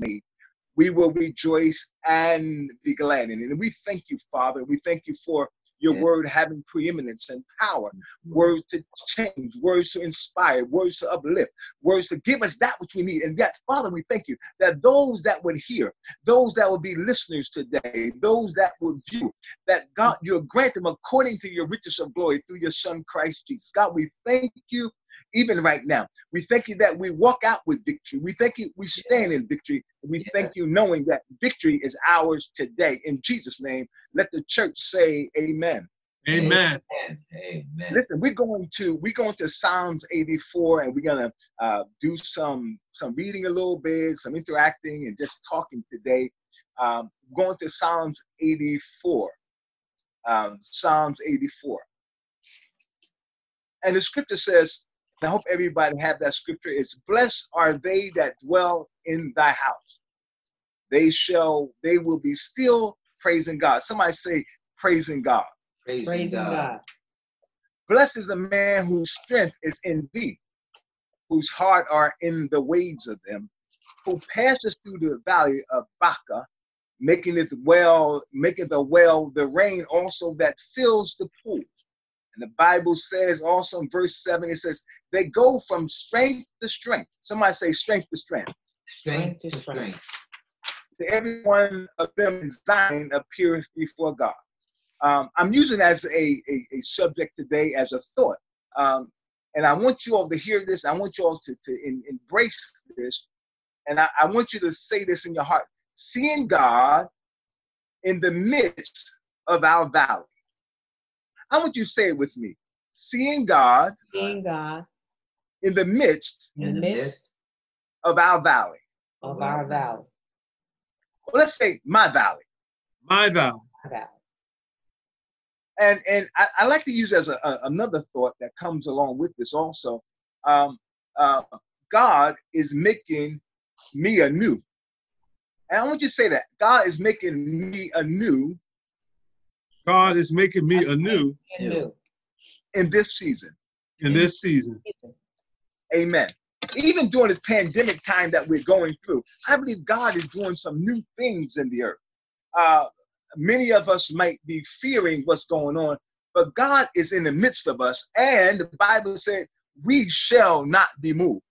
made, we will rejoice and be glad in it. And we thank you, Father. We thank you for your yeah. word having preeminence and power, mm-hmm. words to change, words to inspire, words to uplift, words to give us that which we need. And yet, Father, we thank you that those that would hear, those that would be listeners today, those that would view, that God, you'll grant them according to your riches of glory through your Son, Christ Jesus. God, we thank you even right now. We thank you that we walk out with victory. We thank you we stand in victory. We thank you knowing that victory is ours today. In Jesus' name, let the church say amen. Amen. Amen. Listen, we're going to we're going to Psalms 84, and we're gonna uh, do some some reading a little bit, some interacting, and just talking today. Um, going to Psalms 84. Um, Psalms 84. And the scripture says, I hope everybody have that scripture. It's blessed are they that dwell in thy house. They shall, they will be still praising God. Somebody say praising God. Praising, praising God. God. Blessed is the man whose strength is in thee, whose heart are in the ways of them, who passes through the valley of Baca, making it well, making the well, the rain also that fills the pools. And the Bible says also in verse 7, it says, they go from strength to strength. Somebody say strength to strength. Strength to strength. To every one of them in Zion appears before God. Um, I'm using as a, a, a, subject today as a thought. Um, and I want you all to hear this. I want you all to, to in, embrace this. And I, I want you to say this in your heart. Seeing God in the midst of our valley. I want you to say it with me. Seeing God. Seeing God. In the midst. In the midst. Of our valley. Of our valley. Well, let's say my valley. My valley. My valley. And and I, I like to use as a, a, another thought that comes along with this also. Um, uh, God is making me anew. And I want you to say that God is making me anew God is making me anew in this season. In this season. Amen. Even during this pandemic time that we're going through, I believe God is doing some new things in the earth. Uh, many of us might be fearing what's going on, but God is in the midst of us, and the Bible said, "We shall not be moved."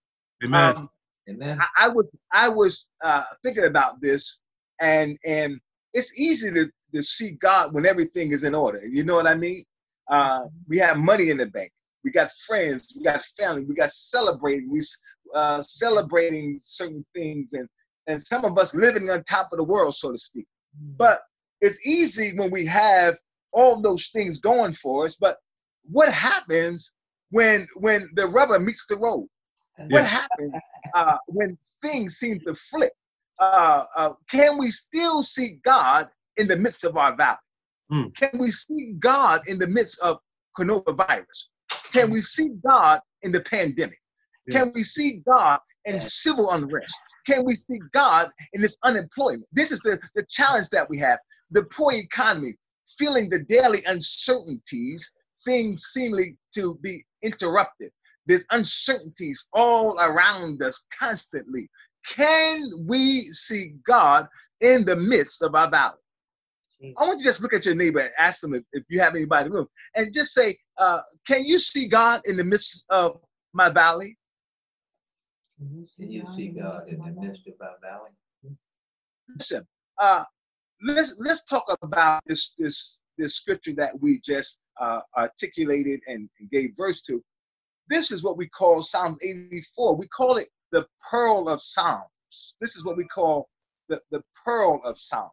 Amen. Um, Amen. I, I, was I was uh, thinking about this, and and it's easy to to see God when everything is in order. You know what I mean? Uh, we have money in the bank. We got friends. We got family. We got celebrating. We uh, celebrating certain things, and and some of us living on top of the world, so to speak. Mm. But it's easy when we have all those things going for us. But what happens when when the rubber meets the road? Yeah. What happens uh, when things seem to flip? Uh, uh, can we still see God in the midst of our valley? Mm. Can we see God in the midst of coronavirus? Can we see God in the pandemic? Can we see God in civil unrest? Can we see God in this unemployment? This is the, the challenge that we have. The poor economy, feeling the daily uncertainties, things seemingly to be interrupted. There's uncertainties all around us constantly. Can we see God in the midst of our valley? I want you to just look at your neighbor and ask them if, if you have anybody in the room and just say, uh, Can you see God in the midst of my valley? Can you see God in the midst of my valley? Listen, uh, let's let's talk about this this this scripture that we just uh, articulated and, and gave verse to. This is what we call Psalm 84. We call it the pearl of Psalms. This is what we call the, the pearl of Psalms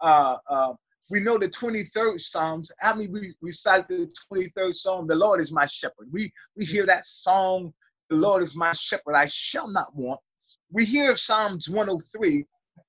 uh, uh, we know the 23rd Psalms. I mean, we recite the 23rd Psalm? The Lord is my shepherd. We we hear that song, the Lord is my shepherd, I shall not want. We hear Psalms 103,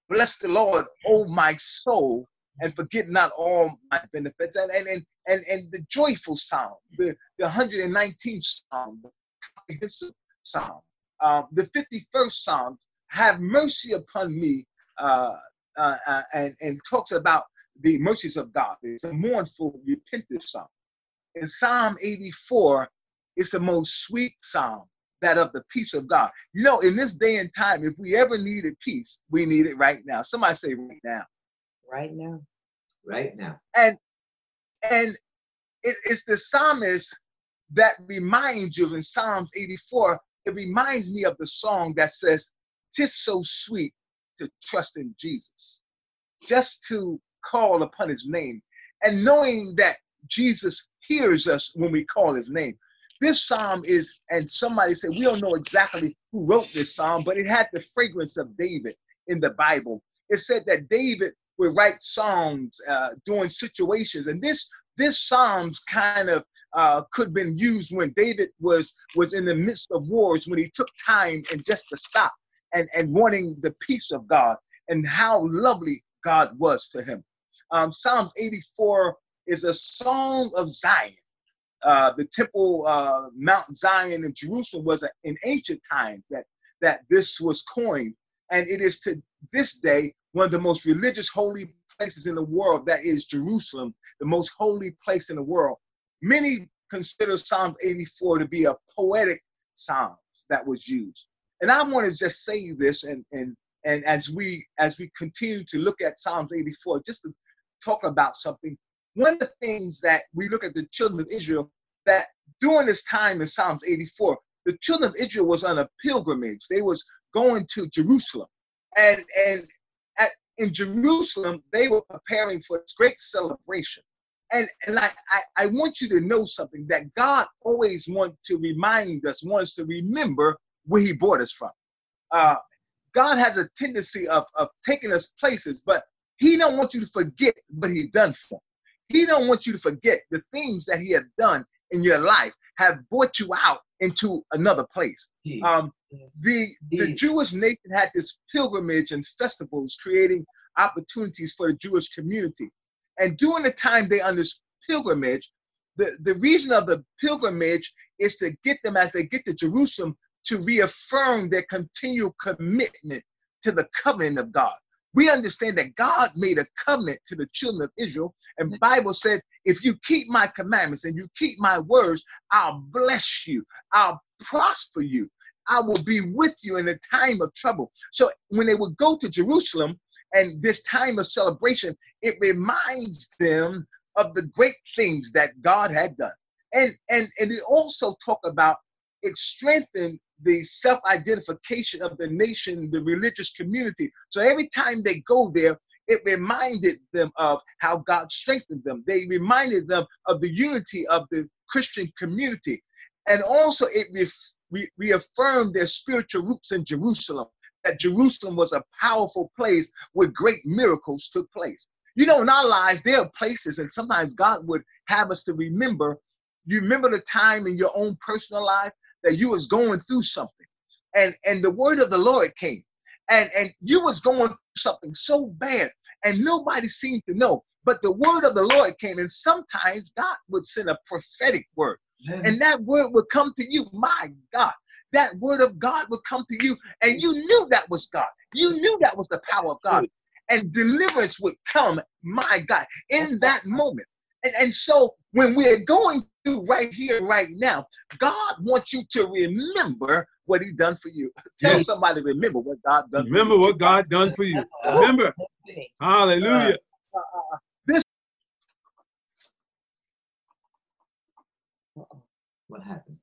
bless the Lord, O my soul, and forget not all my benefits. And and and and, and the joyful psalm, the, the 119th psalm, the comprehensive psalm, uh, the 51st psalm, have mercy upon me, uh, uh, uh, and, and talks about the mercies of God. It's a mournful, repentive psalm. In Psalm 84, it's the most sweet psalm. that of the peace of God. You know, in this day and time, if we ever needed peace, we need it right now. Somebody say right now. Right now. Right now. And and it, it's the psalmist that reminds you in Psalms 84. It reminds me of the song that says, "Tis so sweet to trust in Jesus, just to call upon His name, and knowing that Jesus hears us when we call His name." This psalm is, and somebody said we don't know exactly who wrote this psalm, but it had the fragrance of David in the Bible. It said that David would write songs uh, during situations, and this this psalms kind of uh, could have been used when David was was in the midst of wars, when he took time and just to stop and and wanting the peace of God and how lovely God was to him. Um, Psalm 84 is a song of Zion. Uh, the temple, uh, Mount Zion in Jerusalem, was a, in ancient times that that this was coined, and it is to this day one of the most religious, holy places in the world. That is Jerusalem, the most holy place in the world. Many consider Psalm 84 to be a poetic psalm that was used, and I want to just say this, and and and as we as we continue to look at Psalms 84, just to talk about something one of the things that we look at the children of Israel, that during this time in Psalms 84, the children of Israel was on a pilgrimage. They was going to Jerusalem. And, and at, in Jerusalem, they were preparing for this great celebration. And, and I, I, I want you to know something that God always wants to remind us, wants to remember where he brought us from. Uh, God has a tendency of, of taking us places, but he don't want you to forget what he done for. He don't want you to forget the things that he has done in your life have brought you out into another place. Um, the the Jewish nation had this pilgrimage and festivals creating opportunities for the Jewish community. And during the time they on this pilgrimage, the, the reason of the pilgrimage is to get them as they get to Jerusalem to reaffirm their continual commitment to the covenant of God we understand that God made a covenant to the children of Israel, and mm-hmm. Bible said, if you keep my commandments and you keep my words, I'll bless you, I'll prosper you, I will be with you in a time of trouble. So when they would go to Jerusalem and this time of celebration, it reminds them of the great things that God had done. And and and it also talk about it strengthened the self-identification of the nation, the religious community. So every time they go there, it reminded them of how God strengthened them. They reminded them of the unity of the Christian community. And also it re- reaffirmed their spiritual roots in Jerusalem, that Jerusalem was a powerful place where great miracles took place. You know, in our lives, there are places, and sometimes God would have us to remember. You remember the time in your own personal life that you was going through something. And and the word of the lord came. And and you was going through something so bad and nobody seemed to know. But the word of the lord came and sometimes god would send a prophetic word. And that word would come to you. My god that word of god would come to you and you knew that was god. You knew that was the power of god. And deliverance would come my god in that moment. And, and so when we're going through right here, right now, God wants you to remember what he done for you. Tell yes. somebody, remember what God done Remember what God done for you. Remember. Hallelujah. Uh, uh, uh this what happened?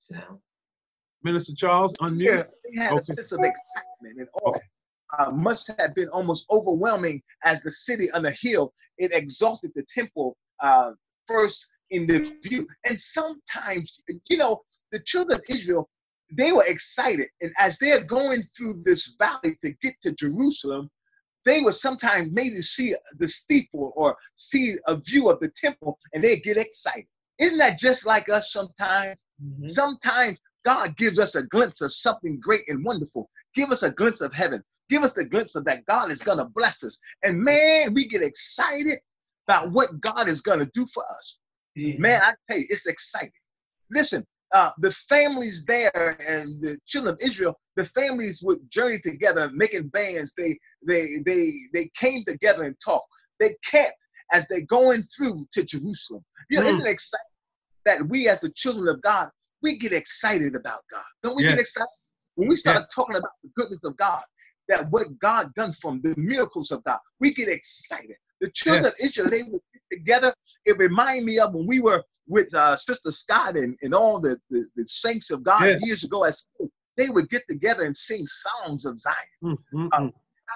Sound. Minister Charles, unmute. Yeah, they had okay. a sense of excitement and awe. Okay uh, must have been almost overwhelming as the city on the hill. It exalted the temple uh, first in the view. And sometimes, you know, the children of Israel, they were excited. And as they're going through this valley to get to Jerusalem, they would sometimes maybe see the steeple or see a view of the temple and they get excited. Isn't that just like us sometimes? Mm-hmm. Sometimes God gives us a glimpse of something great and wonderful. Give us a glimpse of heaven. Give us the glimpse of that God is going to bless us. And man, we get excited about what God is going to do for us. Mm-hmm. Man, I tell you, it's exciting. Listen, uh, the families there and the children of Israel, the families would journey together, making bands. They they they they came together and talked. They camped as they're going through to Jerusalem. You know, mm. isn't it exciting that we as the children of God, we get excited about God. Don't we get excited? When we start Yes. talking about the goodness of God, that what God done from the miracles of God, we get excited. The children Yes. of Israel, they would get together. It remind me of when we were with uh, Sister Scott and, and all the, the, the saints of God Yes. years ago as they would get together and sing songs of Zion. Mm, mm, Uh, mm,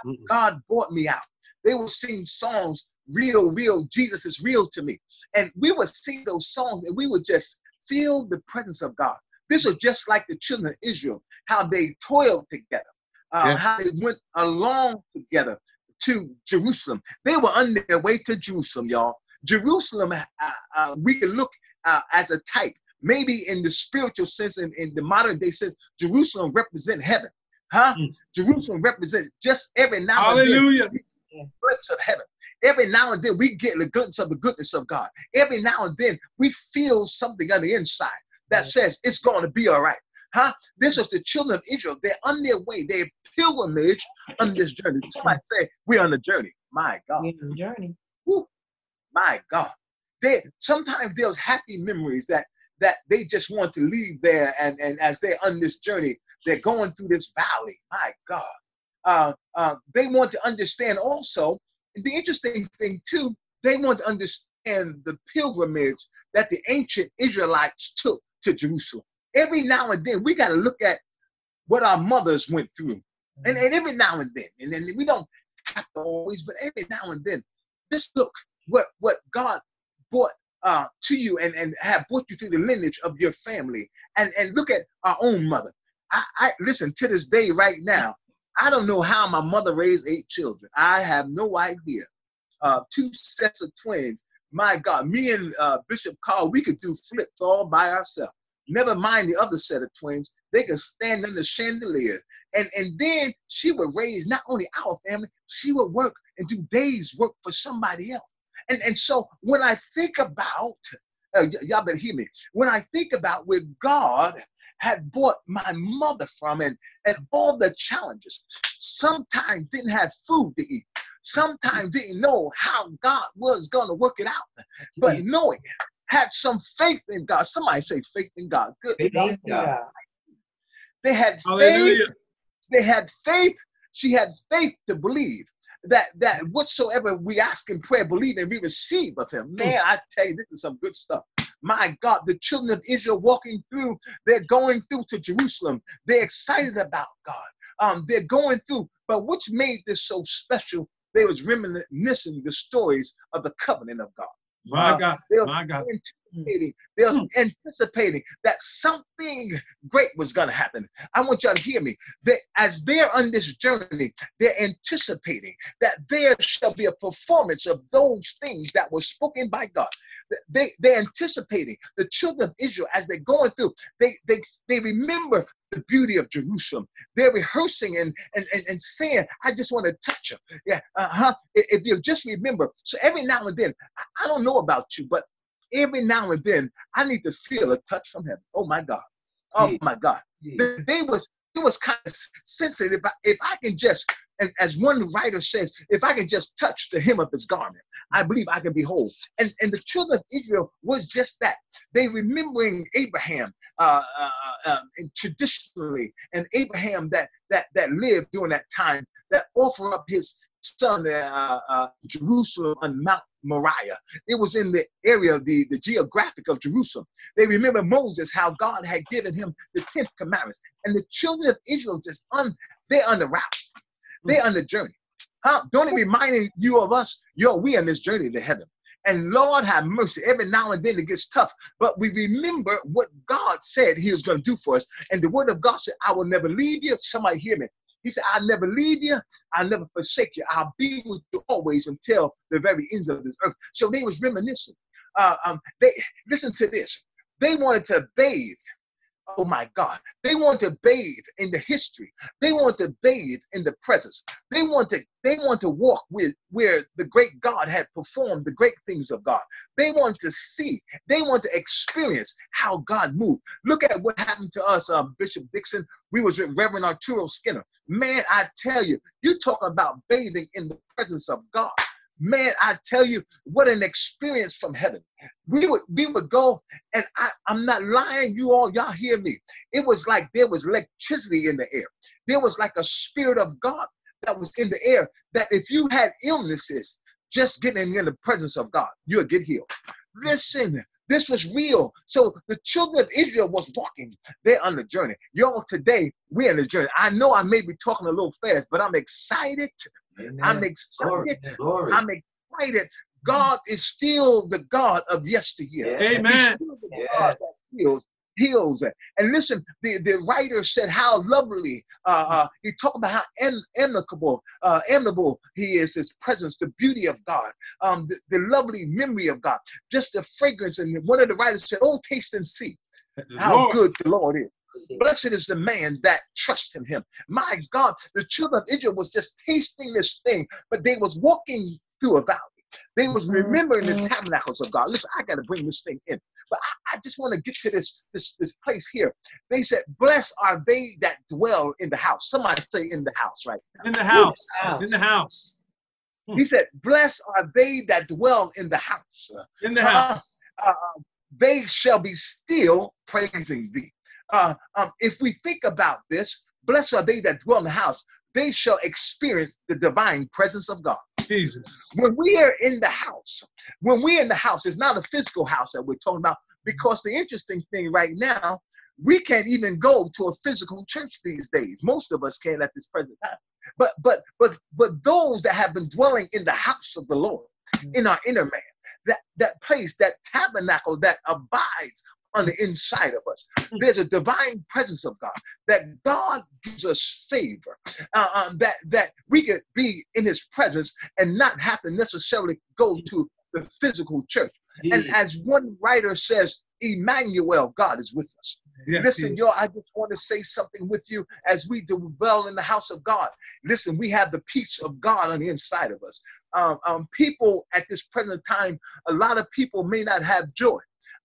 mm. God brought me out. They would sing songs, real, real, Jesus is real to me. And we would sing those songs and we would just feel the presence of God. This was just like the children of Israel, how they toiled together, uh, Yes. how they went along together to Jerusalem. They were on their way to Jerusalem, y'all. Jerusalem, uh, uh, we can look uh, as a type, maybe in the spiritual sense, in, in the modern day sense, Jerusalem represent heaven. Huh? Mm. Jerusalem represents just every now and then Hallelujah. glimpse of heaven. Every now and then we get a glimpse of the goodness of God. Every now and then we feel something on the inside that says it's going to be all right. Huh? This was the children of Israel. They're on their way. They're pilgrimage on this journey. Somebody say, We're on a journey. My God. We're on the journey. My God. They sometimes there's happy memories that that they just want to leave there and, and as they're on this journey, they're going through this valley. My God. Uh, uh, they want to understand also, the interesting thing too, they want to understand the pilgrimage that the ancient Israelites took to Jerusalem. Every now and then we got to look at what our mothers went through. And, and every now and then, and then we don't have to always, but every now and then, just look what what God brought uh, to you and, and have brought you through the lineage of your family. And and look at our own mother. I, I listen to this day right now. I don't know how my mother raised eight children. I have no idea. Uh, two sets of twins. My God, me and uh, Bishop Carl, we could do flips all by ourselves. Never mind the other set of twins. They could stand under chandelier. And, and then she would raise not only our family, she would work and do days work for somebody else. And, and so when I think about, uh, y- y'all better hear me, when I think about where God had brought my mother from and, and all the challenges, sometimes didn't have food to eat, sometimes didn't know how God was going to work it out, but knowing, had some faith in God. Somebody say faith in God. Good. Faith in God. They had faith Hallelujah. they had faith. She had faith to believe that that whatsoever we ask in prayer, believe and we receive of him. Man, I tell you, this is some good stuff. My God, the children of Israel walking through, they're going through to Jerusalem. They're excited about God. Um, they're going through, but which made this so special? They was reminiscing the stories of the covenant of God. My Uh, God. They were My God. anticipating, they were anticipating that something great was going to happen. I want y'all to hear me. That as they're on this journey, they're anticipating that there shall be a performance of those things that were spoken by God. They they're anticipating the children of Israel as they're going through. They they they remember the beauty of Jerusalem. They're rehearsing and and and, and saying, "I just want to touch her." Yeah, uh huh. If you just remember, so every now and then, I, don't know about you, but every now and then, I need to feel a touch from heaven. Oh my God. Oh my God. Yeah. The day was was kind of sensitive. If I, can just, as one writer says, if I can just touch the hem of his garment, I believe I can be whole. And and the children of Israel was just that. They remembering Abraham, uh, uh, uh, and traditionally, and Abraham that that that lived during that time, that offer up his son, uh, uh, Jerusalem on Mount Moriah. It was in the area of the, the geographic of Jerusalem. They remember Moses, how God had given him the 10th commandments. And the children of Israel just on they're on the route. They're on the journey. Huh? Don't it reminding you of us? Yo, we on this journey to heaven. And Lord have mercy. Every now and then it gets tough, but we remember what God said He was going to do for us. And the Word of God said, "I will never leave you." Somebody hear me. He said, "I'll never leave you. I'll never forsake you. I'll be with you always until the very ends of this earth." So they was reminiscing. Uh, um, they listen to this. They wanted to bathe. Oh my God. They want to bathe in the history. They want to bathe in the presence. They want to they want to walk with where the great God had performed the great things of God. They want to see. They want to experience how God moved. Look at what happened to us, um, Bishop Dixon. We was with Reverend Arturo Skinner. Man, I tell you, you talk about bathing in the presence of God. Man, I tell you, what an experience from heaven. We would we would go, and I, I'm not lying, you all, y'all hear me. It was like there was electricity in the air. There was like a spirit of God that was in the air. That if you had illnesses, just getting in the presence of God, you'll get healed. Listen, this was real. So the children of Israel was walking. They're on the journey. Y'all, today we're in the journey. I know I may be talking a little fast, but I'm excited. Amen. I'm excited. Glory. I'm excited. God is still the God of yesteryear. Yeah. He's Amen. still the Yeah. That heals. Heals and listen. The, the writer said how lovely. Uh, uh, he talked about how am- amicable, uh, amiable he is. His presence, the beauty of God, um, the, the lovely memory of God, just the fragrance. And one of the writers said, "Oh, taste and see how Lord. good the Lord is." Blessed is the man that trusts in him. My God, the children of Israel was just tasting this thing, but they was walking through a valley. They was remembering the tabernacles of God. Listen, I got to bring this thing in, but I, I just want to get to this, this this place here. They said, "Blessed are they that dwell in the house." Somebody say, "In the house," right? In the house. house. In the house. He said, "Blessed are they that dwell in the house." In the Uh, house. uh, they shall be still praising thee. Uh, um, if we think about this, blessed are they that dwell in the house. They shall experience the divine presence of God. Jesus. When we are in the house, when we're in the house, it's not a physical house that we're talking about. Because the interesting thing right now, we can't even go to a physical church these days. Most of us can't at this present time. But but but but those that have been dwelling in the house of the Lord, in our inner man, that that place, that tabernacle that abides on the inside of us. There's a divine presence of God that God gives us favor, uh, um, that that we could be in His presence and not have to necessarily go to the physical church. And as one writer says, Emmanuel, God is with us. Yes, Listen, y'all, I just want to say something with you as we dwell in the house of God. Listen, we have the peace of God on the inside of us. Um, um, people at this present time, a lot of people may not have joy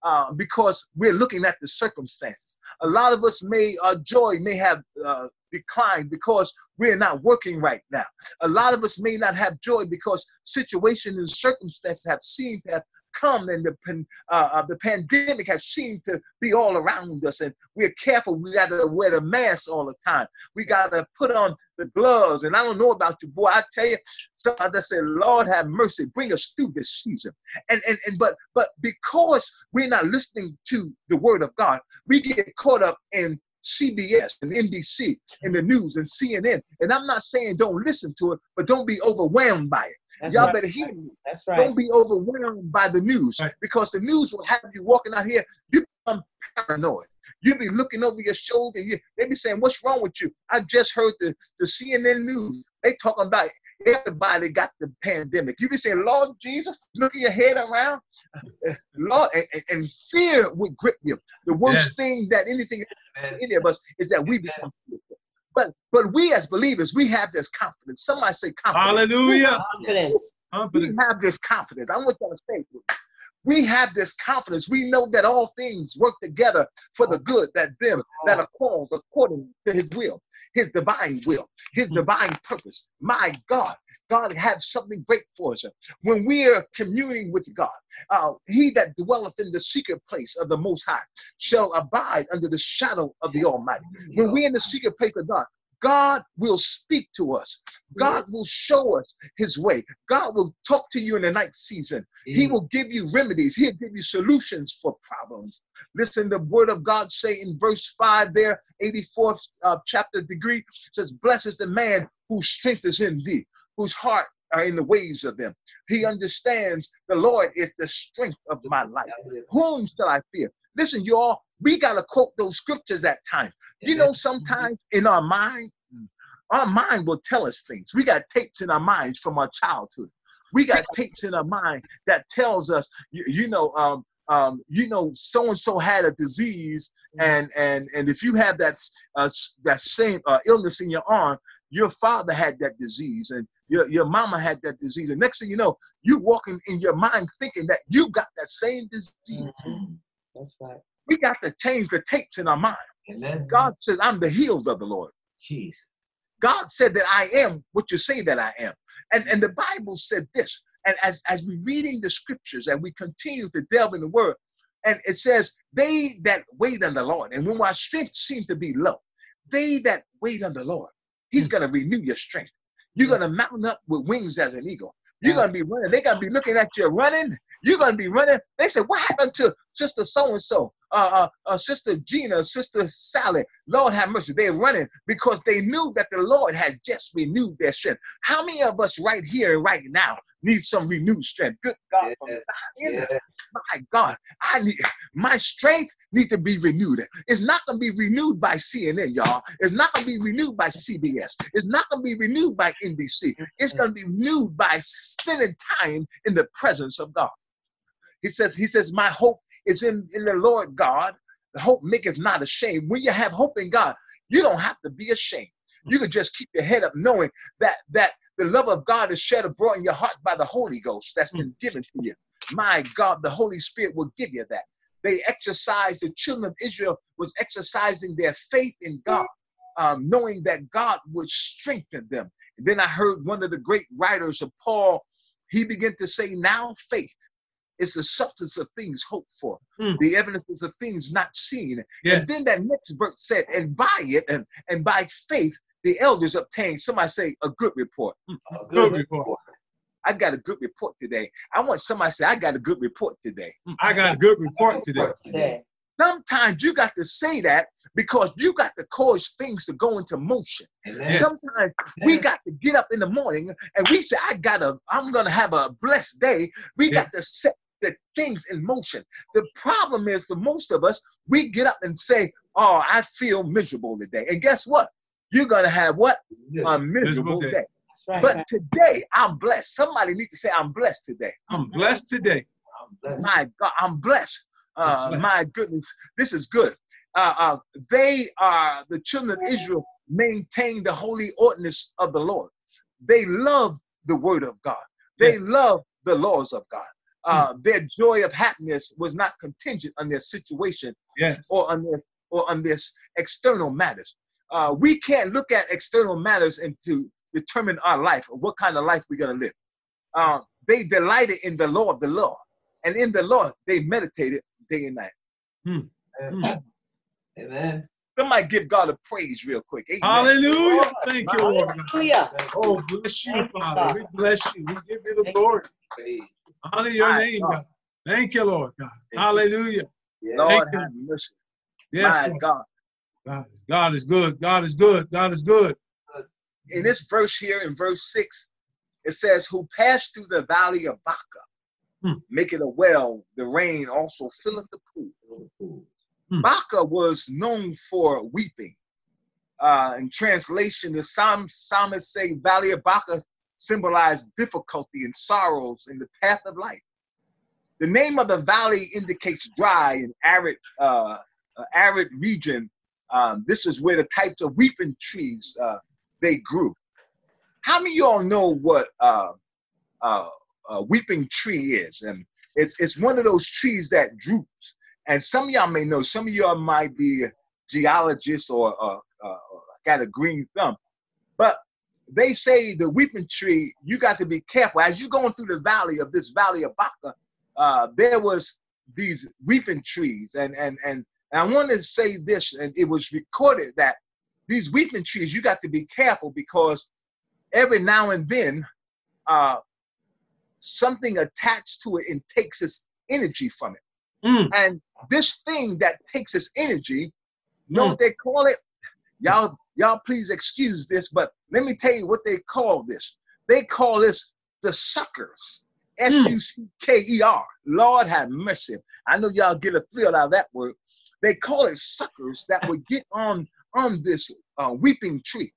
uh, because we're looking at the circumstances. A lot of us may, our joy may have uh, declined because we're not working right now. A lot of us may not have joy because situations and circumstances have seemed to have come and the uh, uh, the pandemic has seemed to be all around us and we're careful. We got to wear the mask all the time. We got to put on the gloves. And i don't know about you boy. I tell you sometimes i say lord have mercy. Bring us through this season. And and, and but but because we're not listening to the word of god we get caught up in CBS and NBC and the news and CNN. And I'm not saying don't listen to it, but don't be overwhelmed by it. That's Y'all right. better hear me. That's right. Don't be overwhelmed by the news Right. because the news will have you walking out here. You become paranoid. You be looking over your shoulder. You, they be saying, "What's wrong with you?" I just heard the the CNN news. They talking about everybody got the pandemic. You be saying, "Lord Jesus, looking your head around, Lord," and, and- and fear would grip you. The worst Yes. thing that anything Amen. any of us is that we become fearful. But but we as believers, we have this confidence. Somebody say confidence. Hallelujah. Confidence. We have this confidence. I want y'all to say it with me. We have this confidence. We know that all things work together for the good that them that are called according to his will, his divine will, his divine purpose. My God, God has something great for us. When we are communing with God, uh, he that dwelleth in the secret place of the Most High shall abide under the shadow of the Almighty. When we're in the secret place of God, God will speak to us. God will show us his way. God will talk to you in the night season. He will give you remedies. He'll give you solutions for problems. Listen, the word of God say in verse 5 there, 84th uh, chapter degree, says, Blessed is the man whose strength is in thee, whose heart are in the ways of them. He understands the Lord is the strength of my life. Whom shall I fear? Listen, y'all, we got to quote those scriptures at times. You know, sometimes in our mind, our mind will tell us things. We got tapes in our minds from our childhood. We got tapes in our mind that tells us, you, you know, um, um, you know, so and so had a disease, and and and if you have that uh, that same uh, illness in your arm, your father had that disease, and your your mama had that disease, and next thing you know, you walking in your mind thinking that you got that same disease. Mhm. That's right. We got to change the tapes in our mind. Amen. God says, "I'm the healed of the Lord." Jesus. God said that I am what you say that I am. And, and the Bible said this, And as, as we reading the scriptures and we continue to delve in the word, and it says, they that wait on the Lord, and when our strength seems to be low, they that wait on the Lord, He's hmm. gonna renew your strength. You're hmm. gonna mount up with wings as an eagle. You're gonna be running. They're gonna be looking at you running. You're gonna be running. They said, "What happened to Sister So and So, uh, uh, Sister Gina, Sister Sally?" Lord have mercy. They're running because they knew that the Lord had just renewed their strength. How many of us right here right now need some renewed strength? Good God, Yes, in my God, I need my strength need to be renewed. It's not gonna be renewed by CNN, y'all. It's not gonna be renewed by CBS. It's not gonna be renewed by NBC. It's gonna be renewed by spending time in the presence of God. He says, He says, My hope is in, in the Lord God. The hope maketh not ashamed. When you have hope in God, you don't have to be ashamed. You can just keep your head up knowing that that the love of God is shed abroad in your heart by the Holy Ghost that's been given to you my God, the Holy Spirit will give you that. They exercised, the children of Israel was exercising their faith in God, um, knowing that God would strengthen them. And then I heard one of the great writers of Paul, he began to say, now faith is the substance of things hoped for, Hmm. the evidences of things not seen. Yes. And then that next verse said, and by it and, and by faith, the elders obtained, somebody say, a good report. Hmm. A Good report. I got a good report today. I want somebody to say, I got a good report today. Hmm. I got a good report today. Today. Sometimes you got to say that because you got to cause things to go into motion. Yes. Sometimes we got to get up in the morning and we say, I gotta, I'm gonna have a blessed day. We got to set the things in motion. The problem is for most of us, we get up and say, Oh, I feel miserable today. And guess what? You're gonna have what? A miserable Miserable day. day. That's right. But today I'm blessed. Somebody need to say, I'm blessed today. I'm blessed today. I'm blessed. My God, I'm blessed. Uh, blessed. my goodness, this is good. Uh, uh, they are the children of Israel maintain the holy ordinance of the Lord. They love the word of God. They Yes. love the laws of God. Uh, Their joy of happiness was not contingent on their situation Yes. or on their or on this external matters. Uh, we can't look at external matters and to determine our life or what kind of life we're gonna live. Uh, they delighted in the law of the law, and in the law they meditated day and night. Amen. Amen. Somebody give God a praise real quick. Amen. Hallelujah. Thank you, Lord. Hallelujah. Oh, bless you, Father. We bless you. We give you the Thank you. glory. Honor your My name, God. God. Thank you, Lord God. you. Hallelujah. Yeah. Lord Thank you. have mercy. Yes, Lord. God. God, God is good. God is good. God is good. In this verse here, in verse six, it says, "Who passed through the valley of Baca, Hmm. make it a well. The rain also filleth the pool." Hmm. Baca was known for weeping. Uh, in translation, the Psalm, psalmists say Valley of Baca symbolized difficulty and sorrows in the path of life. The name of the valley indicates dry and arid, uh, arid region. Um, this is where the types of weeping trees uh, they grew. How many of y'all know what uh, uh, a weeping tree is? And it's it's one of those trees that droops. And some of y'all may know. Some of y'all might be geologists or got a green thumb. But they say the weeping tree, you got to be careful. As you're going through the valley of this valley of Baca, uh, there was these weeping trees. And, and, and, and I want to say this, and it was recorded that these weeping trees, you got to be careful because every now and then uh, something attached to it and takes its energy from it. Mm. And this thing that takes its energy, know what they call it? Y'all, y'all please excuse this, but let me tell you what they call this. They call this the suckers. S-U-C-K-E-R. Lord have mercy. I know y'all get a thrill out of that word. They call it suckers that would get on on this uh, weeping tree.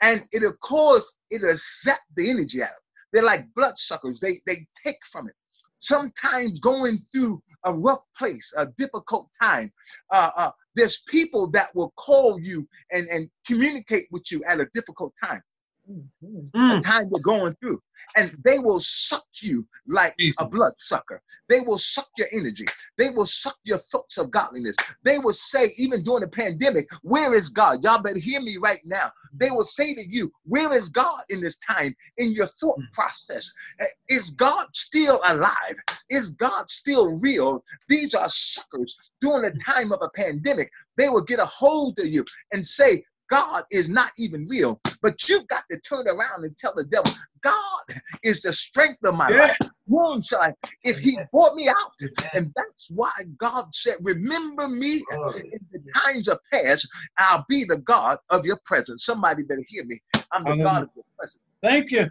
And it'll cause, it'll zap the energy out of it. They're like blood suckers. They they take from it. Sometimes going through a rough place, a difficult time, uh, uh, there's people that will call you and, and communicate with you at a difficult time. Mhm. the Mm. time you're going through. And they will suck you like Jesus. a blood sucker. They will suck your energy. They will suck your thoughts of godliness. They will say, even during the pandemic, where is God? Y'all better hear me right now. They will say to you, where is God in this time in your thought Mm. process? Uh, Is God still alive? Is God still real? These are suckers during the time of a pandemic. They will get a hold of you and say, God is not even real. But you've got to turn around and tell the devil, God is the strength of my Yeah. life. Whom shall I? If he brought me out, and that's why God said, Remember me Glory. in the times of past, I'll be the God of your presence. Somebody better hear me. I'm the God of your presence. Thank you.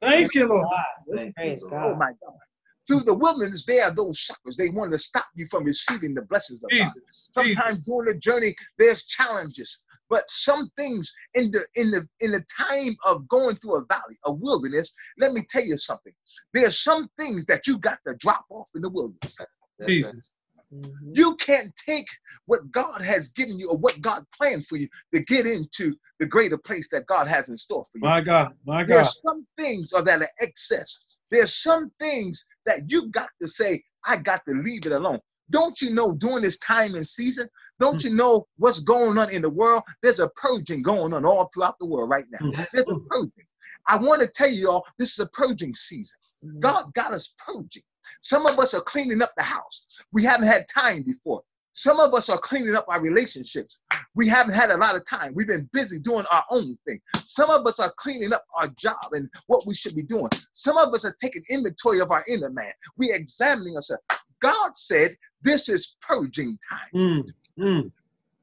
Thank you, Lord. Thank you, Lord. God. Oh my God. Through the wilderness, there are those suckers. They want to stop you from receiving the blessings of God. Sometimes Jesus. during the journey, there's challenges. But some things in the in the in the time of going through a valley, a wilderness, let me tell you something. There's some things that you got to drop off in the wilderness. That's right. Jesus. Mhm. You can't take what God has given you or what God planned for you to get into the greater place that God has in store for you. My God. My God. There's some things are that are excess. There's some things that you got to say, I got to leave it alone. Don't you know during this time and season, don't you know what's going on in the world? There's a purging going on all throughout the world right now. Mm. There's a purging. I want to tell you all, this is a purging season. Mhm. God got us purging. Some of us are cleaning up the house. We haven't had time before. Some of us are cleaning up our relationships. We haven't had a lot of time. We've been busy doing our own thing. Some of us are cleaning up our job and what we should be doing. Some of us are taking inventory of our inner man. We're examining ourselves. God said, This is purging time. Mm. Mm.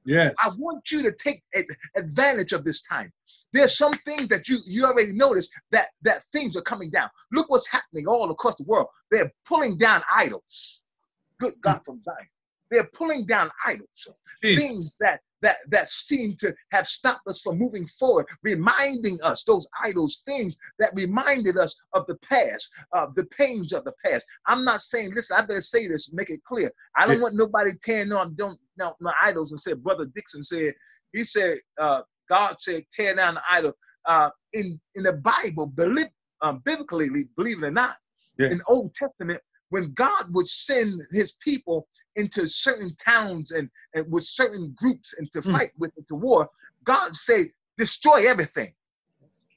Yes. I want you to take advantage of this time. There's some things that you you already noticed that that things are coming down. Look what's happening all across the world. They're pulling down idols. Good God from Zion. They're pulling down idols. Jesus. Things that that that seem to have stopped us from moving forward, reminding us those idols, things that reminded us of the past, uh, the pains of the past. I'm not saying, listen, I better say this, make it clear. I don't Yeah. want nobody tearing on don't no, my idols and said, Brother Dixon said, he said, uh, God said, tear down the idol. Uh, in in the Bible, believe, um, biblically, believe it or not, Yes. in Old Testament, when God would send His people into certain towns and, and with certain groups and to Mm. fight with to war, God said, destroy everything.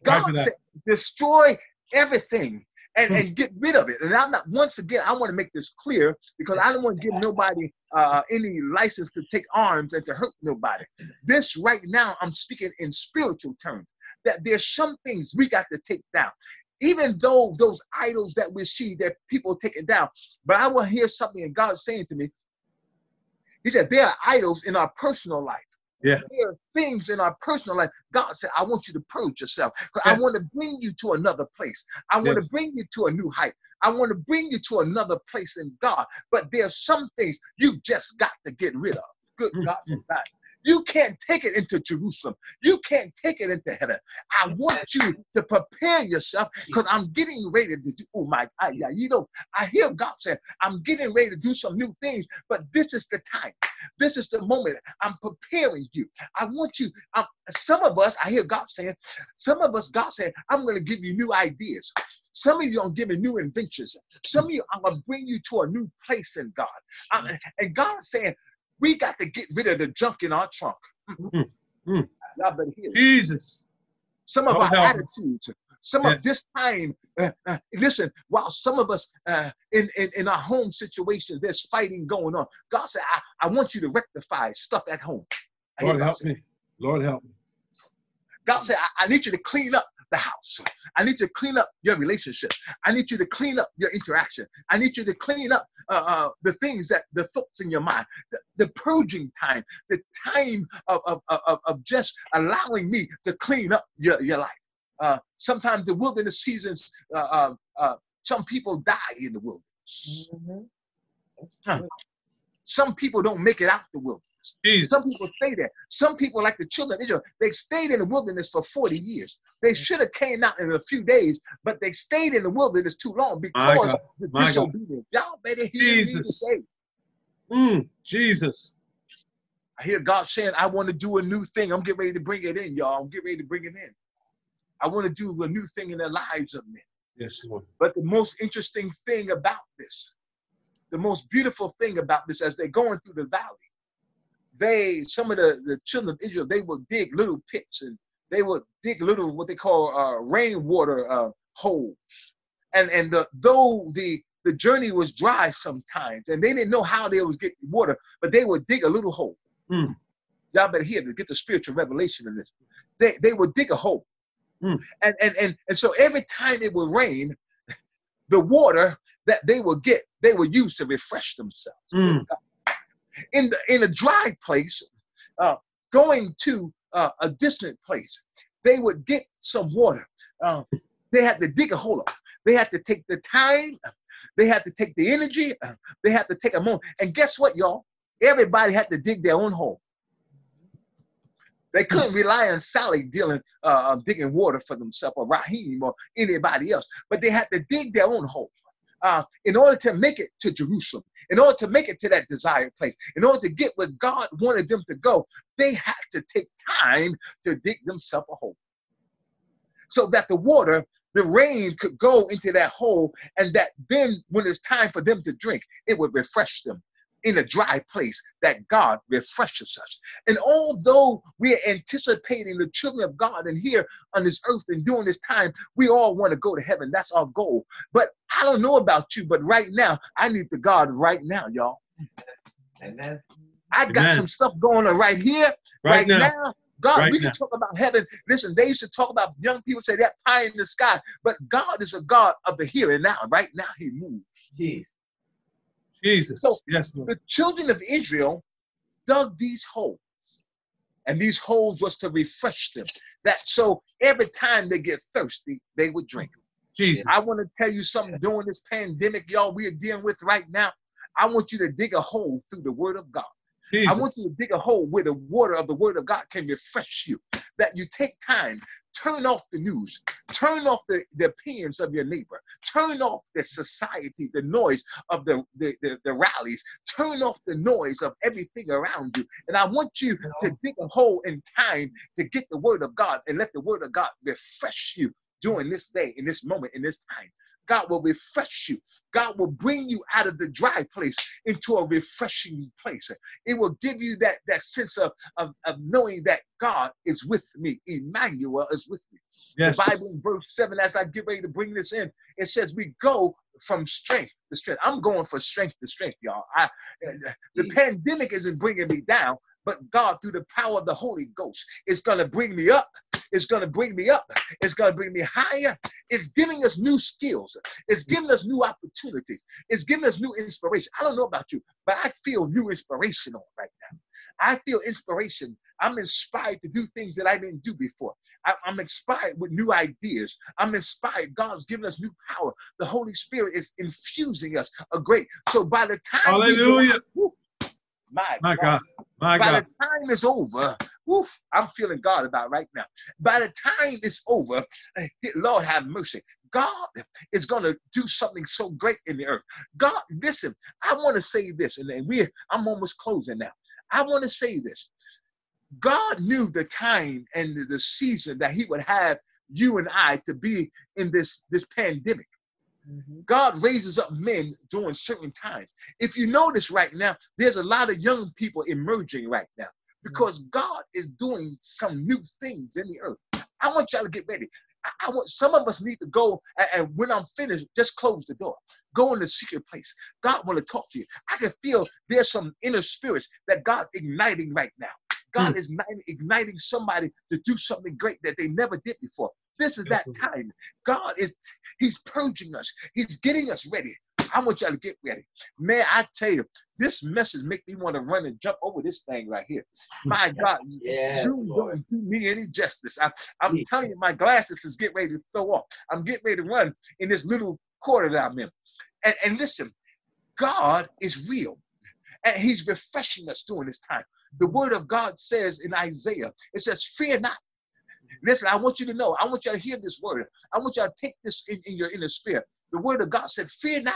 God said, destroy everything and, Hmm. and get rid of it. And I'm not, once again, I want to make this clear because I don't want to give nobody uh, any license to take arms and to hurt nobody. This right now, I'm speaking in spiritual terms that there's some things we got to take down. Even though those idols that we see that people take it down, but I will hear something and God saying to me, He said, There are idols in our personal life. Yeah. There are things in our personal life. God said, I want you to purge yourself. 'Cause I want to bring you to another place. I want to bring you to a new height. I want to bring you to another place in God. But there's some things you just got to get rid of. Good Mm, God from God. You can't take it into Jerusalem. You can't take it into heaven. I want you to prepare yourself because I'm getting ready to do. Oh my God, yeah, you know, I hear God saying, I'm getting ready to do some new things, but this is the time. This is the moment. I'm preparing you. I want you. Um, some of us, I hear God saying, some of us, God saying, I'm going to give you new ideas. Some of you are giving new inventions. Some of you, I'm going to bring you to a new place in God. Um, and God is saying, we got to get rid of the junk in our trunk. Mm, mm. Hear. Jesus. Some of Lord our attitudes, some Yes. of this time. Uh, uh, listen, while some of us uh, in, in in our home situations, there's fighting going on. God said, I, I want you to rectify stuff at home. I Lord help me. Lord help me. God said, I, I need you to clean up the house. I need to clean up your relationship. I need you to clean up your interaction. I need you to clean up uh, uh, the things that the thoughts in your mind, the, the purging time, the time of, of, of, of just allowing me to clean up your, your life. Uh, sometimes the wilderness seasons, uh, uh, uh, some people die in the wilderness. Mhm. Huh. Some people don't make it out the wilderness. Jesus. Some people stay there. Some people, like the children of Israel, they stayed in the wilderness for 40 years. They should have came out in a few days, but they stayed in the wilderness too long My because the disobedience. Y'all better hear Jesus. me today. Mm, Jesus. I hear God saying, I want to do a new thing. I'm getting ready to bring it in, y'all. I'm getting ready to bring it in. I want to do a new thing in the lives of men. Yes, Lord. But the most interesting thing about this, the most beautiful thing about this, as they're going through the valley, they, some of the, the children of Israel, they will dig little pits and they will dig little what they call uh, rainwater uh, holes. And and the though the the journey was dry sometimes, and they didn't know how they was getting water, but they would dig a little hole. Mm. Y'all better hear to get the spiritual revelation in this. They they would dig a hole, Mm. and and and and so every time it would rain, the water that they would get, they would use to refresh themselves Mm. In the in a dry place, uh, going to uh, a distant place, they would get some water. Uh, they had to dig a hole up. They had to take the time. They had to take the energy. uh, they had to take a moment. And guess what, y'all? Everybody had to dig their own hole. They couldn't rely on Sally dealing, uh, um, digging water for themselves or Raheem or anybody else, but they had to dig their own hole uh, in order to make it to Jerusalem, in order to make it to that desired place, in order to get where God wanted them to go, they had to take time to dig themselves a hole. So that the water, the rain could go into that hole, and that then when it's time for them to drink, it would refresh them in a dry place that God refreshes us. And although we are anticipating the children of God and here on this earth and during this time, we all want to go to heaven. That's our goal. But I don't know about you, but right now, I need the God right now, y'all. Amen. I got Amen. some stuff going on right here, Right, now. God, Right we can now. talk about heaven. Listen, they used to talk about young people say that pie in the sky, but God is a God of the here and now. Right now, He moves. Jeez. Jesus. So- yes, Lord. The children of Israel dug these holes, and these holes was to refresh them. That so every time they get thirsty, they would drink. Jesus. I want to tell you something during this pandemic, y'all, we are dealing with right now. I want you to dig a hole through the Word of God. Jesus. I want you to dig a hole where the water of the Word of God can refresh you. That you take time, turn off the news, turn off the, the opinions of your neighbor, turn off the society, the noise of the, the, the, the rallies, turn off the noise of everything around you. And I want you to dig a hole in time to get the Word of God and let the Word of God refresh you during this day, in this moment, in this time. God will refresh you. God will bring you out of the dry place into a refreshing place. It will give you that, that sense of, of, of knowing that God is with me. Emmanuel is with me. yes. The Bible in verse 7, as I get ready to bring this in, it says we go from strength to strength. I'm going for strength to strength, y'all. I, the pandemic isn't bringing me down, but God, through the power of the Holy Ghost, is going to bring me up. It's going to bring me up. It's going to bring me higher. It's giving us new skills. It's giving us new opportunities. It's giving us new inspiration. I don't know about you, but I feel new inspiration on right now. I feel inspiration. I'm inspired to do things that I didn't do before. I, am inspired with new ideas. I'm inspired. God's giving us new power. The Holy Spirit is infusing us a great. So by the time we go Hallelujah. out- woo, my, My God. My by God. the time it's over, woof, I'm feeling God about right now. By the time it's over, eh, Lord have mercy. God is going to do something so great in the earth. God, listen, I want to say this, and then we I'm almost closing now. I want to say this. God knew the time and the- the season that He would have you and I to be in this this pandemic. Mhm. God raises up men during certain times. If you notice right now, there's a lot of young people emerging right now because God is doing some new things in the earth. I want y'all to get ready. I, I want some of us need to go and, and when I'm finished, just close the door. Go in the secret place. God want to talk to you. I can feel there's some inner spirits that God's igniting right now. God is igniting, igniting somebody to do something great that they never did before. This is that time. God is He's purging us. He's getting us ready. I want y'all to get ready. Man, I tell you, this message make me want to run and jump over this thing right here. My God, Lord. don't do me any justice. I, I'm Yeah. telling you, my glasses is getting ready to throw off. I'm getting ready to run in this little quarter that I'm in. And, and listen, God is real. And He's refreshing us during this time. The word of God says in Isaiah, it says, Fear not. Listen, I want you to know, I want you to hear this word. I want you to take this in, in your inner spirit. The word of God said, Fear not,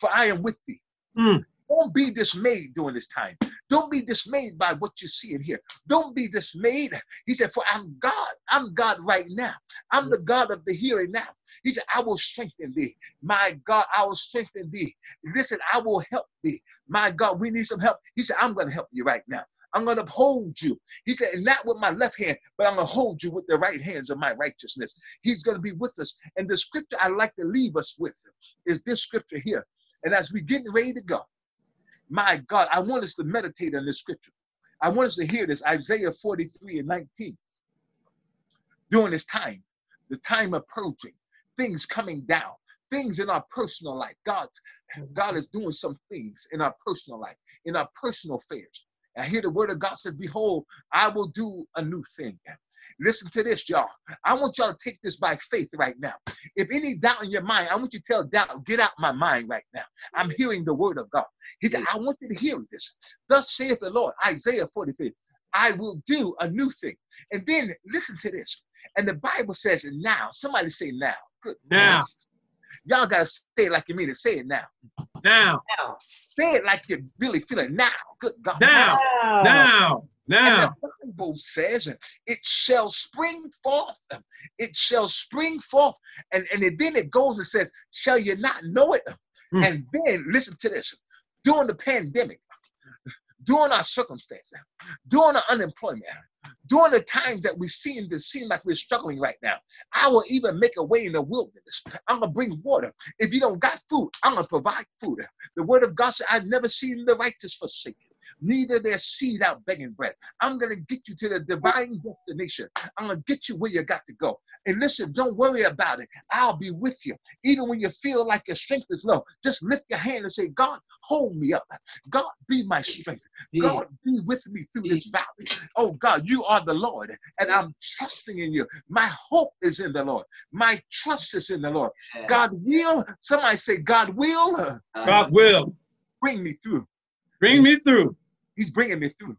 for I am with thee. Mm. don't be dismayed during this time. Don't be dismayed by what you see and hear. Don't be dismayed. He said, For I'm God. I'm God right now. I'm the God of the here and now. He said, I will strengthen thee. My God, I will strengthen thee. Listen, I will help thee. My God, we need some help. He said, I'm going to help you right now. I'm going to hold you. He said, not with my left hand, but I'm going to hold you with the right hands of my righteousness. He's going to be with us. And the scripture I like to leave us with is this scripture here. And as we getting ready to go, my God, I want us to meditate on this scripture. I want us to hear this Isaiah 43 and 19. During this time, the time approaching, things coming down, things in our personal life. God's God is doing some things in our personal life, in our personal affairs. I hear the word of God says, Behold, I will do a new thing. Listen to this, y'all. I want y'all to take this by faith right now. If any doubt in your mind, I want you to tell doubt, get out my mind right now. I'm hearing the word of God. He said, I want you to hear this. Thus saith the Lord, Isaiah 43, I will do a new thing. And then listen to this. And the Bible says now. Somebody say now. Good. Now. Y'all gotta say it like you mean it. Say it now. Now. Say it like you're really feel it now. Good God. Now. Now. Now. And the Bible says, it shall spring forth. It shall spring forth. And, and then it goes and says, shall you not know it? Hmm. And then listen to this. During the pandemic, during our circumstances, during our unemployment, during the times that we seem to seem like we're struggling right now, I will even make a way in the wilderness. I'm gonna bring water. If you don't got food, I'm gonna provide food. The word of God said, I've never seen the righteous forsaken, neither their seed out begging bread. I'm gonna get you to the divine destination. I'm gonna get you where you got to go. And listen, don't worry about it. I'll be with you. Even when you feel like your strength is low, just lift your hand and say, God, hold me up. God, be my strength. God, be with me through this valley. Oh God, you are the Lord, and I'm trusting in you. My hope is in the Lord. My trust is in the Lord. God will, somebody say, God will God will bring me through. bring me through. He's bringing me through.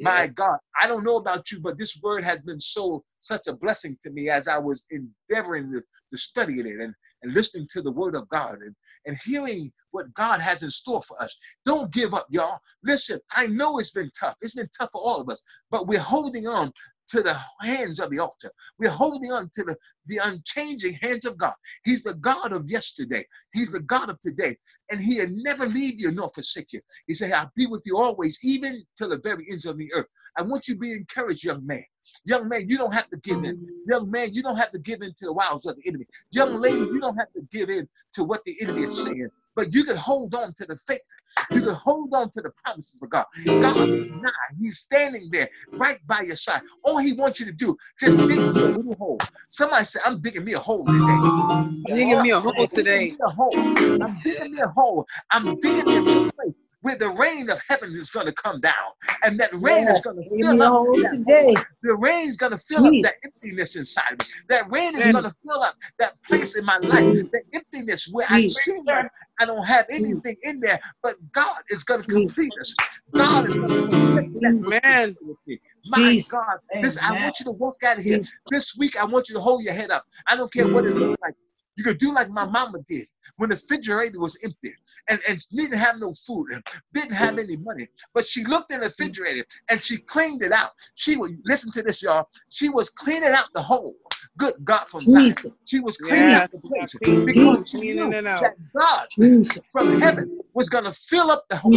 My God, I don't know about you, but this word has been so such a blessing to me as I was endeavoring to, to study it and, and listening to the word of God and, and hearing what God has in store for us. Don't give up, y'all. Listen, I know it's been tough. It's been tough for all of us, but we're holding on to the hands of the altar. We're holding on to the, the unchanging hands of God. He's the God of yesterday. He's the God of today. And he'll never leave you nor forsake you. He said, I'll be with you always, even till the very ends of the earth. I want you to be encouraged, young man. Young man, you don't have to give in. Young man, you don't have to give in to the wiles of the enemy. Young lady, you don't have to give in to what the enemy is saying. But you can hold on to the faith. You can hold on to the promises of God. God is nigh. He's standing there right by your side. All he wants you to do, just dig me a little hole. Somebody said, I'm digging me a hole today. Digging me a hole I'm today. digging me a hole. I'm digging me a hole. I'm digging me a place where the rain of heaven is going to come down. And that rain is going to fill me up today. the rain is going to fill up that emptiness inside me. That rain is Yes. going to fill up that place in my life, the emptiness where I Please. seem like I don't have anything in there, but God is going to complete us. God is going to complete that which Amen. is with me. My Jesus. God, this I want you to walk out of here. Jesus. This week, I want you to hold your head up. I don't care what it looks like. You could do like my mama did when the refrigerator was empty and, and didn't have no food and didn't have any money. But she looked in the refrigerator and she cleaned it out. She would listen to this, y'all. She was cleaning out the hole. Good God from Zion. She was cleaning Yeah. out the place because she knew that God from heaven was going to fill up the hole.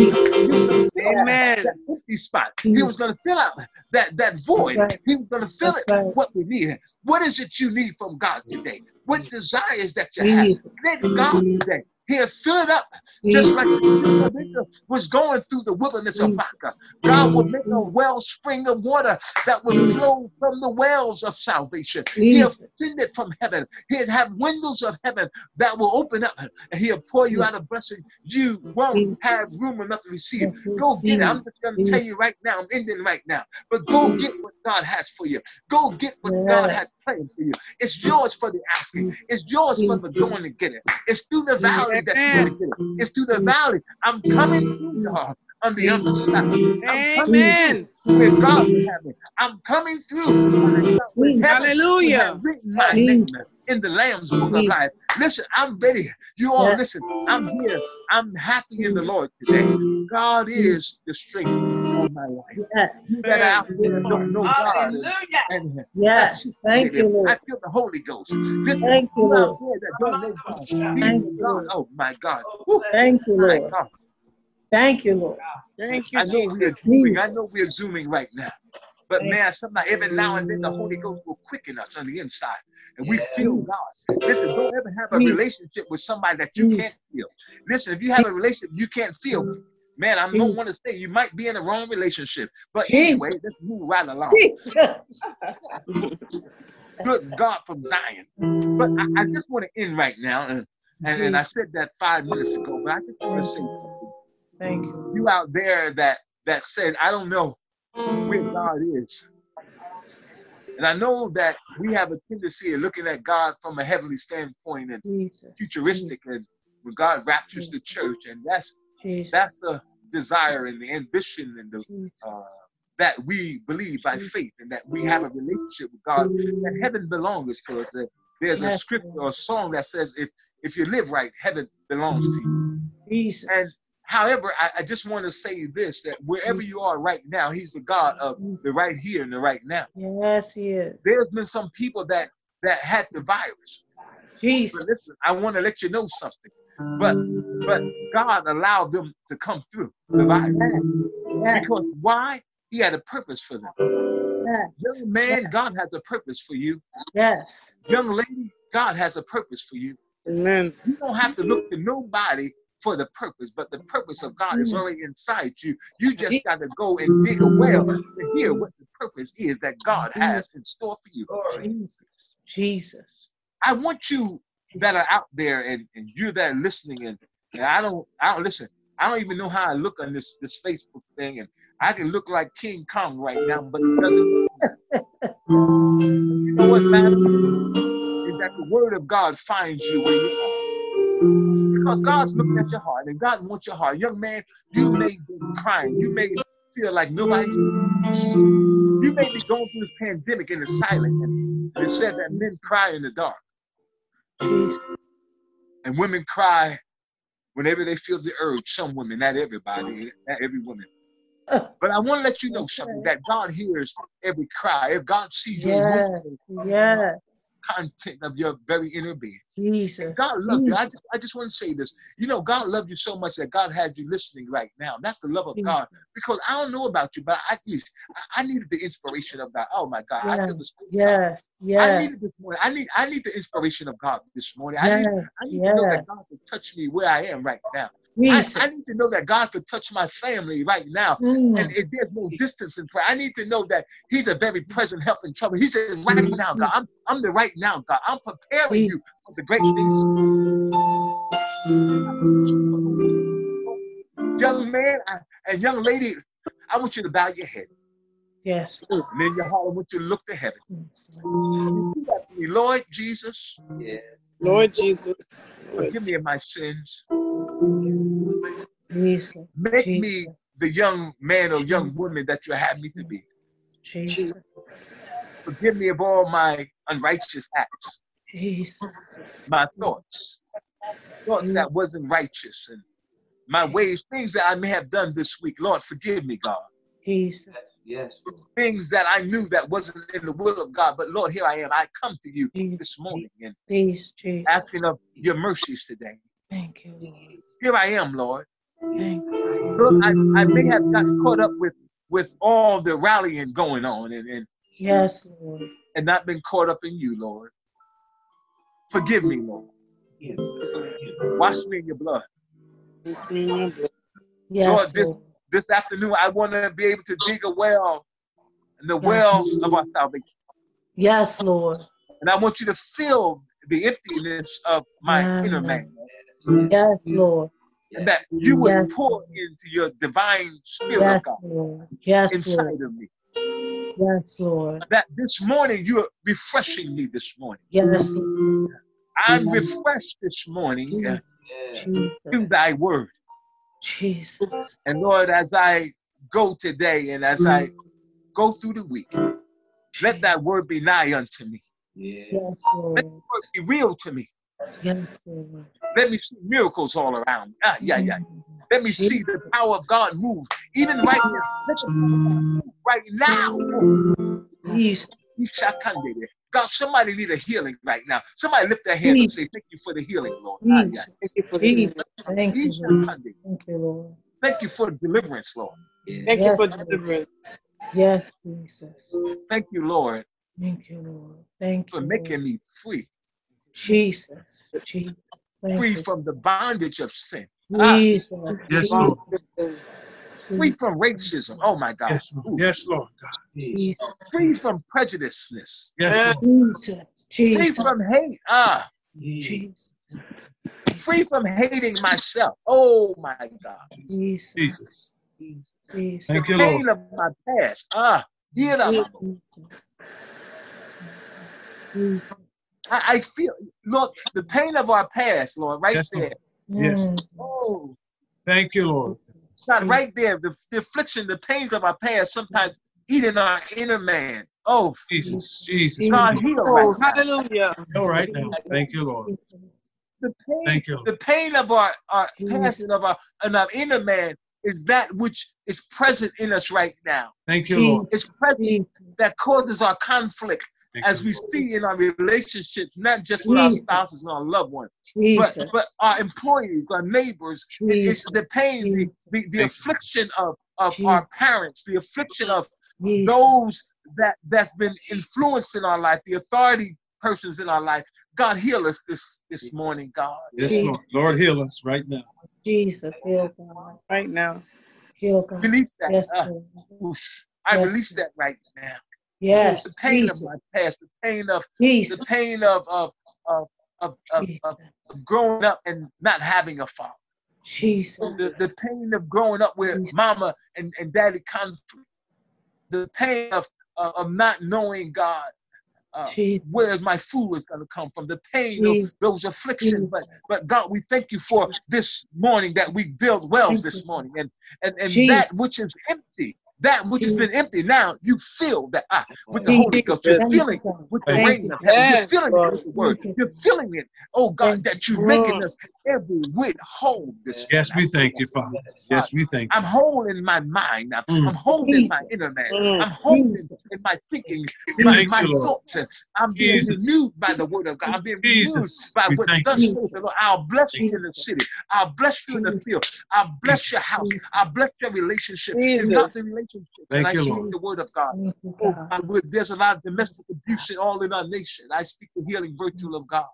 He was gonna fill up Amen. That empty spot. He was going to fill out that, that void. He was going to fill it what we need. What is it you need from God today? What desires that you have? Let God today. He'll fill it up just like the was going through the wilderness of Baca. God will make a wellspring of water that will flow from the wells of salvation. He'll send it from heaven. He'll have windows of heaven that will open up and he'll pour you out a blessing you won't have room enough to receive. Go get it. I'm just going to tell you right now. I'm ending right now. But go get what God has for you. Go get what God has planned for you. It's yours for the asking. It's yours for the going to get it. It's through the valley that you're going to. It's through the valley. I'm coming through, y'all. on the other side. I'm coming Amen. where God have me. I'm coming through. where Hallelujah. my name in the Lamb's book of life. Listen, I'm ready. You all listen. I'm here. I'm happy in the Lord today. God is the strength of my life. Yes. You that are out there know God. Hallelujah. And Yes. Thank you, Lord. I feel the Holy Ghost. Listen, Thank you, you Lord. there that don't know God. Thank you, Lord. Oh my God. Thank you, Lord. Thank you, Lord. Thank you, I know we're zooming. I know we're zooming right now. But man, sometimes every now and then the Holy Ghost will quicken us on the inside. And we Yeah. feel God. Listen, don't ever have a relationship with somebody that you can't feel. Listen, if you have a relationship you can't feel, man, I don't want to say you might be in the wrong relationship. But anyway, let's move right along. Good God from Zion. But I, I just want to end right now. And, and, and I said that five minutes ago, but I just want to say. Thank you. You out there that that says, I don't know where God is. And I know that we have a tendency of looking at God from a heavenly standpoint and futuristic and when God raptures the church. And that's Jesus. that's the desire and the ambition and the uh, that we believe by faith and that we have a relationship with God. That heaven belongs to us. That there's a script or a song that says if if you live right, heaven belongs to you. Jesus. And however, I, I just want to say this that wherever you are right now, He's the God of the right here and the right now. Yes, he is. There's been some people that that had the virus. Jesus. But listen, I want to let you know something. But but God allowed them to come through the virus. Yes. Because why? He had a purpose for them. Yes. Young man, God has a purpose for you. Yes. Young lady, God has a purpose for you. Amen. You don't have to look to nobody for the purpose, but the purpose of God is mm. already inside you. You just got to go and dig a well to hear what the purpose is that God has in store for you. Jesus. Jesus. I want you that are out there and, and you that are listening and, and I don't I don't listen. I don't even know how I look on this this Facebook thing and I can look like King Kong right now, but it doesn't. You know what matters is that the word of God finds you where you are. Because God's looking at your heart and God wants your heart. Young man, you may be crying. You may feel like nobody's you may be going through this pandemic in the silent. And it said that men cry in the dark. Jesus. And women cry whenever they feel the urge. Some women, not everybody, not every woman. But I want to let you know something that God hears every cry. If God sees your Yes. Yes. content of your very inner being. Jesus. God loved you. I just, I just want to say this. You know, God loved you so much that God had you listening right now. That's the love of God. Because I don't know about you, but I, at least I, needed the inspiration of God. Oh my God, I feel the spirit of God. Yes. I Yes. needed this morning. I need I need the inspiration of God this morning. I need I need to know that God can touch me where I am right now. I, I need to know that God could touch my family right now. Mm. And if there's no distance in prayer, I need to know that He's a very present help in trouble. He says, right now, God, I'm I'm the right now, God. I'm preparing you for the great things. Young man I- and young lady, I want you to bow your head. Yes. And in your heart, I want you to look to heaven. Yes. Repeat after me, Lord Jesus, Yeah. Lord Jesus. forgive me of my sins. Jesus. Make me the young man or young woman that you have me to be. Jesus. Jesus. Forgive me of all my unrighteous acts, Jesus. My thoughts, thoughts that wasn't righteous, and my ways, things that I may have done this week. Lord, forgive me, God. Jesus. Yes. Things that I knew that wasn't in the will of God. But Lord, here I am. I come to you this morning and Jesus. Jesus. asking of your mercies today. Thank you, Lord. Here I am, Lord. Thank you. Lord, I, I may have got caught up with with all the rallying going on and, and, Yes, Lord. and not been caught up in you, Lord. Forgive me, Lord. Yes. Wash me in your blood. Yes, this- Lord. This afternoon, I want to be able to dig a well in the Yes. wells of our salvation. Yes, Lord. And I want you to fill the emptiness of my Yes. inner man. Yes, Lord. And that you would Yes. pour into your divine spirit Yes, of God Lord. Yes, inside Lord. of me. Yes, Lord. That this morning you're refreshing me this morning. Yes, Lord. I'm refreshed this morning uh, through thy word. Jesus. And Lord, as I go today and as I go through the week, let that word be nigh unto me. Yes, Let Lord. the word be real to me. Yes, Let me see miracles all around. Ah, yeah, yeah. Let me see the power of God move, even right now. Let the power of God move right now. Jesus. Ishakandere. God, somebody need a healing right now. Somebody lift their hand and say, Thank you for the healing, Lord. Ah, Thank you for the Jesus. Thank you, Lord. Thank you, Lord. Thank you for deliverance, Lord. Yeah. Thank you Yes, for deliverance. Yes, Jesus. Thank you, Lord, Thank you, Lord. Thank you for making me free, Jesus. Jesus. Free you. from the bondage of sin, Ah. Jesus. Yes, Lord. Free from racism. Oh my God. Yes, Lord. Yes, Lord. God. Jesus. Free from prejudiceness. Yes, Lord. Jesus. Free from hate. Ah, Jesus. free from hating myself. Oh my God. Jesus. Jesus. Jesus. Thank the you, pain Lord. of my past. Ah, heal them. Jesus. I, I feel, Lord, the pain of our past, Lord, right Yes, there. Lord. Yes. Mm. Oh, Thank you, Lord. God, mm. right there. The, the affliction, the pains of our past sometimes eating our inner man. Oh, Jesus. Jesus. God, mm. Jesus. heal right Oh, now. hallelujah. All right now. Thank you, Lord. The pain, Thank you. the pain of our, our Jesus. past and of our, and our inner man is that which is present in us right now. Thank you, Lord. It's present that causes our conflict Thank as we see in our relationships, not just with our spouses and our loved ones, but Jesus. but our employees, our neighbors. It- it's the pain, the, the, the affliction of, of Jesus. our parents, the affliction of Jesus. those that that's been influenced in our life, the authority persons in our life. God heal us this this morning, God. Yes, Lord. Lord, heal us right now. Jesus. Heal God. Right now. Heal God. Release that. Yes, uh, I Yes. release that right now. Yes. The pain Jesus. of my past, the pain of the pain of of of of, of, of of growing up and not having a father. Jesus. The the pain of growing up with Jesus. mama and, and daddy conflict. The pain of of, of not knowing God. Uh, Jesus. where my food is going to come from, the pain, Jesus. those afflictions. But but God, we thank you for this morning that we build wells this morning, and and and that which is empty, that which has been empty, now you fill that ah, with the Holy Ghost. You're Thank you, filling God. with the Thank rain you. of heaven. You're Yes, filling it with the word. Thank you. You're filling it, oh God, that you're making us every whit whole this Yes, we thank you, Father. Yes, we thank you. I'm you. whole in my mind. I'm, Mm. I'm whole in my inner man. Mm. I'm whole in, my thinking, my, Thank my thoughts. I'm being Jesus. renewed by the word of God. I'm being renewed by We what thank thus says the Lord. I'll bless you in the city. I'll bless you in the field. I'll bless your house. I'll bless your relationship. In Jesus. godly relationships. Thank and I you, speak Lord. the word of God. You, Oh, God. God, there's a lot of domestic abuse all in our nation. I speak the healing virtue of God.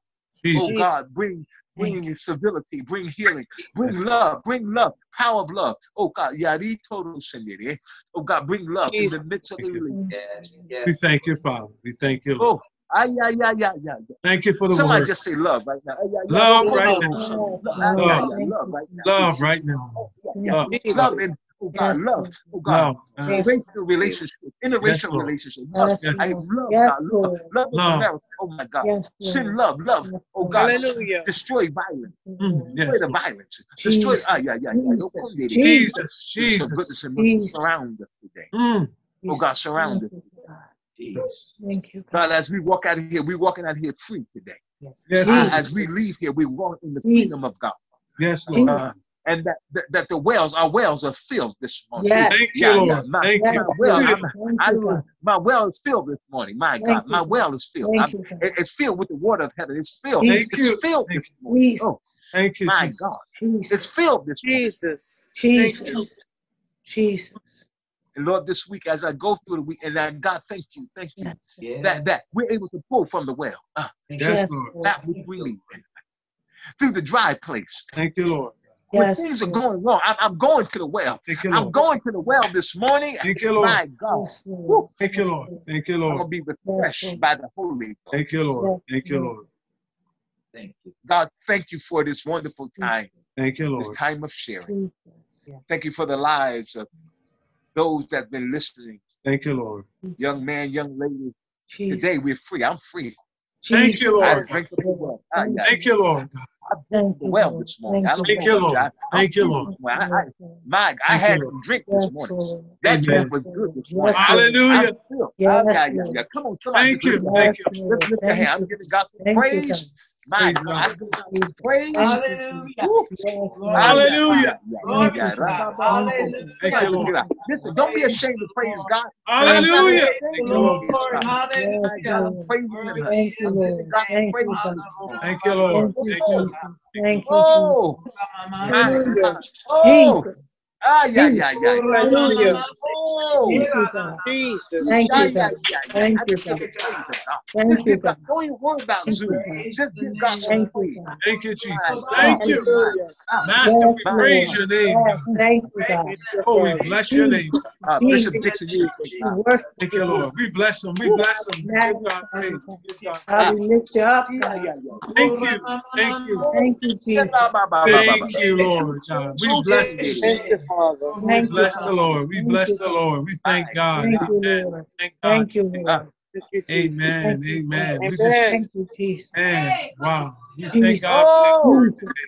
Oh God, bring Thank bring civility, bring healing, bring Yes. love, bring love, power of love. Oh God, yari todo sendere. Oh God, bring love in the midst of the Thank relationship. Yes. We thank you, Father. We thank you, Lord. Oh, ay, ay, ay, ay, ay. Thank you for the Somebody word. just say love right now. Ay, ay, ay, Love oh, right oh, now. oh. Love, Ay, ay, love. ay, love right now. Love right now. Oh, yeah, yeah. Love. you. Jesus. Love and oh God, Yes, love. Lord. Oh God, Love. Uh, Yes, racial relationship, interracial Lord. relationship. Love. Yes, Yes. I love Yes, God. Love, love in Love. Oh my God. Yes, Send Lord. love, love. Yes, Oh Lord. God, Hallelujah. destroy violence. Mm, Lord. Destroy Yes, the Lord. violence. Destroy. Jesus. Ah, yeah, yeah, yeah. Jesus. Don't come near it. Jesus. Jesus. Goodness Jesus. and goodness and mercy Jesus. surround us today. Mm. Oh God, surround us. Thank you, God. Thank you, God, God. as we walk out of here, we're walking out of here free today. Yes, Jesus. Ah, as we leave here, we walk in the Jesus. freedom of God. Yes, Lord. Uh, and that, that that the wells, our wells are filled this morning. Yes. Thank you, Yeah, yeah. Lord. My, Thank my you. well, Thank I, you, my well is filled this morning. My Thank God, you, my well is filled. Thank I'm, you, it- it's filled with the water of heaven. It's filled. Jesus. Thank It's you. filled Thank this you. morning. Jesus. Oh Thank you, my Jesus. God, Jesus. it's filled this morning. Jesus. Thank you. Jesus. Jesus. And Lord, this week as I go through the week, and I, God, thank you, thank you Yes. That that we're able to pull from the well uh, Yes, Yes, Lord. Lord. that which we need through the dry place. Thank you, Lord. When Yes, things are going wrong, I'm, I'm going to the well. Thank you, I'm going to the well this morning. Thank you, Lord. My God, Woo. Thank you, Lord. Thank you, Lord. I'm gonna be refreshed by the Holy Ghost. Thank you, Lord. Thank you, Lord. Thank you. God, thank you for this wonderful time, Thank you, Lord. this time of sharing. Jesus. Thank you for the lives of those that have been listening. Thank you, Lord. Young man, young lady, Jesus. today we're free. I'm free. Thank you, I Lord. drink the well. Ah, yeah. Thank you, Lord. I've been well this morning. I Thank you, Lord. Thank you, Lord. this morning. I, I, Yes, Lord. my, I had some drink this morning. That drink was good this morning. Hallelujah. I'm filled. Yes, Ah, yeah, yeah, Lord. yeah. Come on, somebody. Thank you. Thank you. Yes, Lord. Lift, lift your Thank. I'm giving God some Thank you, praise. My God, God. I give God Jesus. praise. Hallelujah. Woo. Yes, Glory Lord. Hallelujah. Thank you, to God. God. Hallelujah. Thank you, Lord. Listen, don't be ashamed to praise God. Hallelujah. Thank you, Lord. Lord. Hallelujah. My God, I'm Lord. praising Worthy Him. Thank you, is I'm his giving Lord. God name. Thank you, praise. God. Thank you, Lord. Thank you. Oh, Jesus. My Hallelujah. God. Jesus. yeah, yeah, yeah. yeah. Hallelujah. Oh, Thank you, God. Jesus. Thank you, God. yeah, yeah. Thank you, God. him praise, oh God. Thank you, God, God. don't even worry about Thank Zoom. you, God. Just give God some Thank you, praise. Thank you, Jesus. Thank you. my Hallelujah. God. Master, we praise your name, thank you, God. Oh, we bless your name. God. Bishop Dixon, you can take We God. worship Thank you, you, Lord. We bless them. We bless them. We give God praise. God God, we lift you up, Yeah, God. yeah, yeah. Thank you. Thank you. Thank you, Jesus. Thank you, Lord God. We bless you. It. Thank you, Father. We Thank you, bless the Lord. We Thank bless you, the Lord. We thank God. Thank you, Amen. Lord. Thank God. Thank you, Lord. Thank. Amen. Amen. God. We just Amen. Thank you, Jesus. man, wow. We thank God for that word oh! today.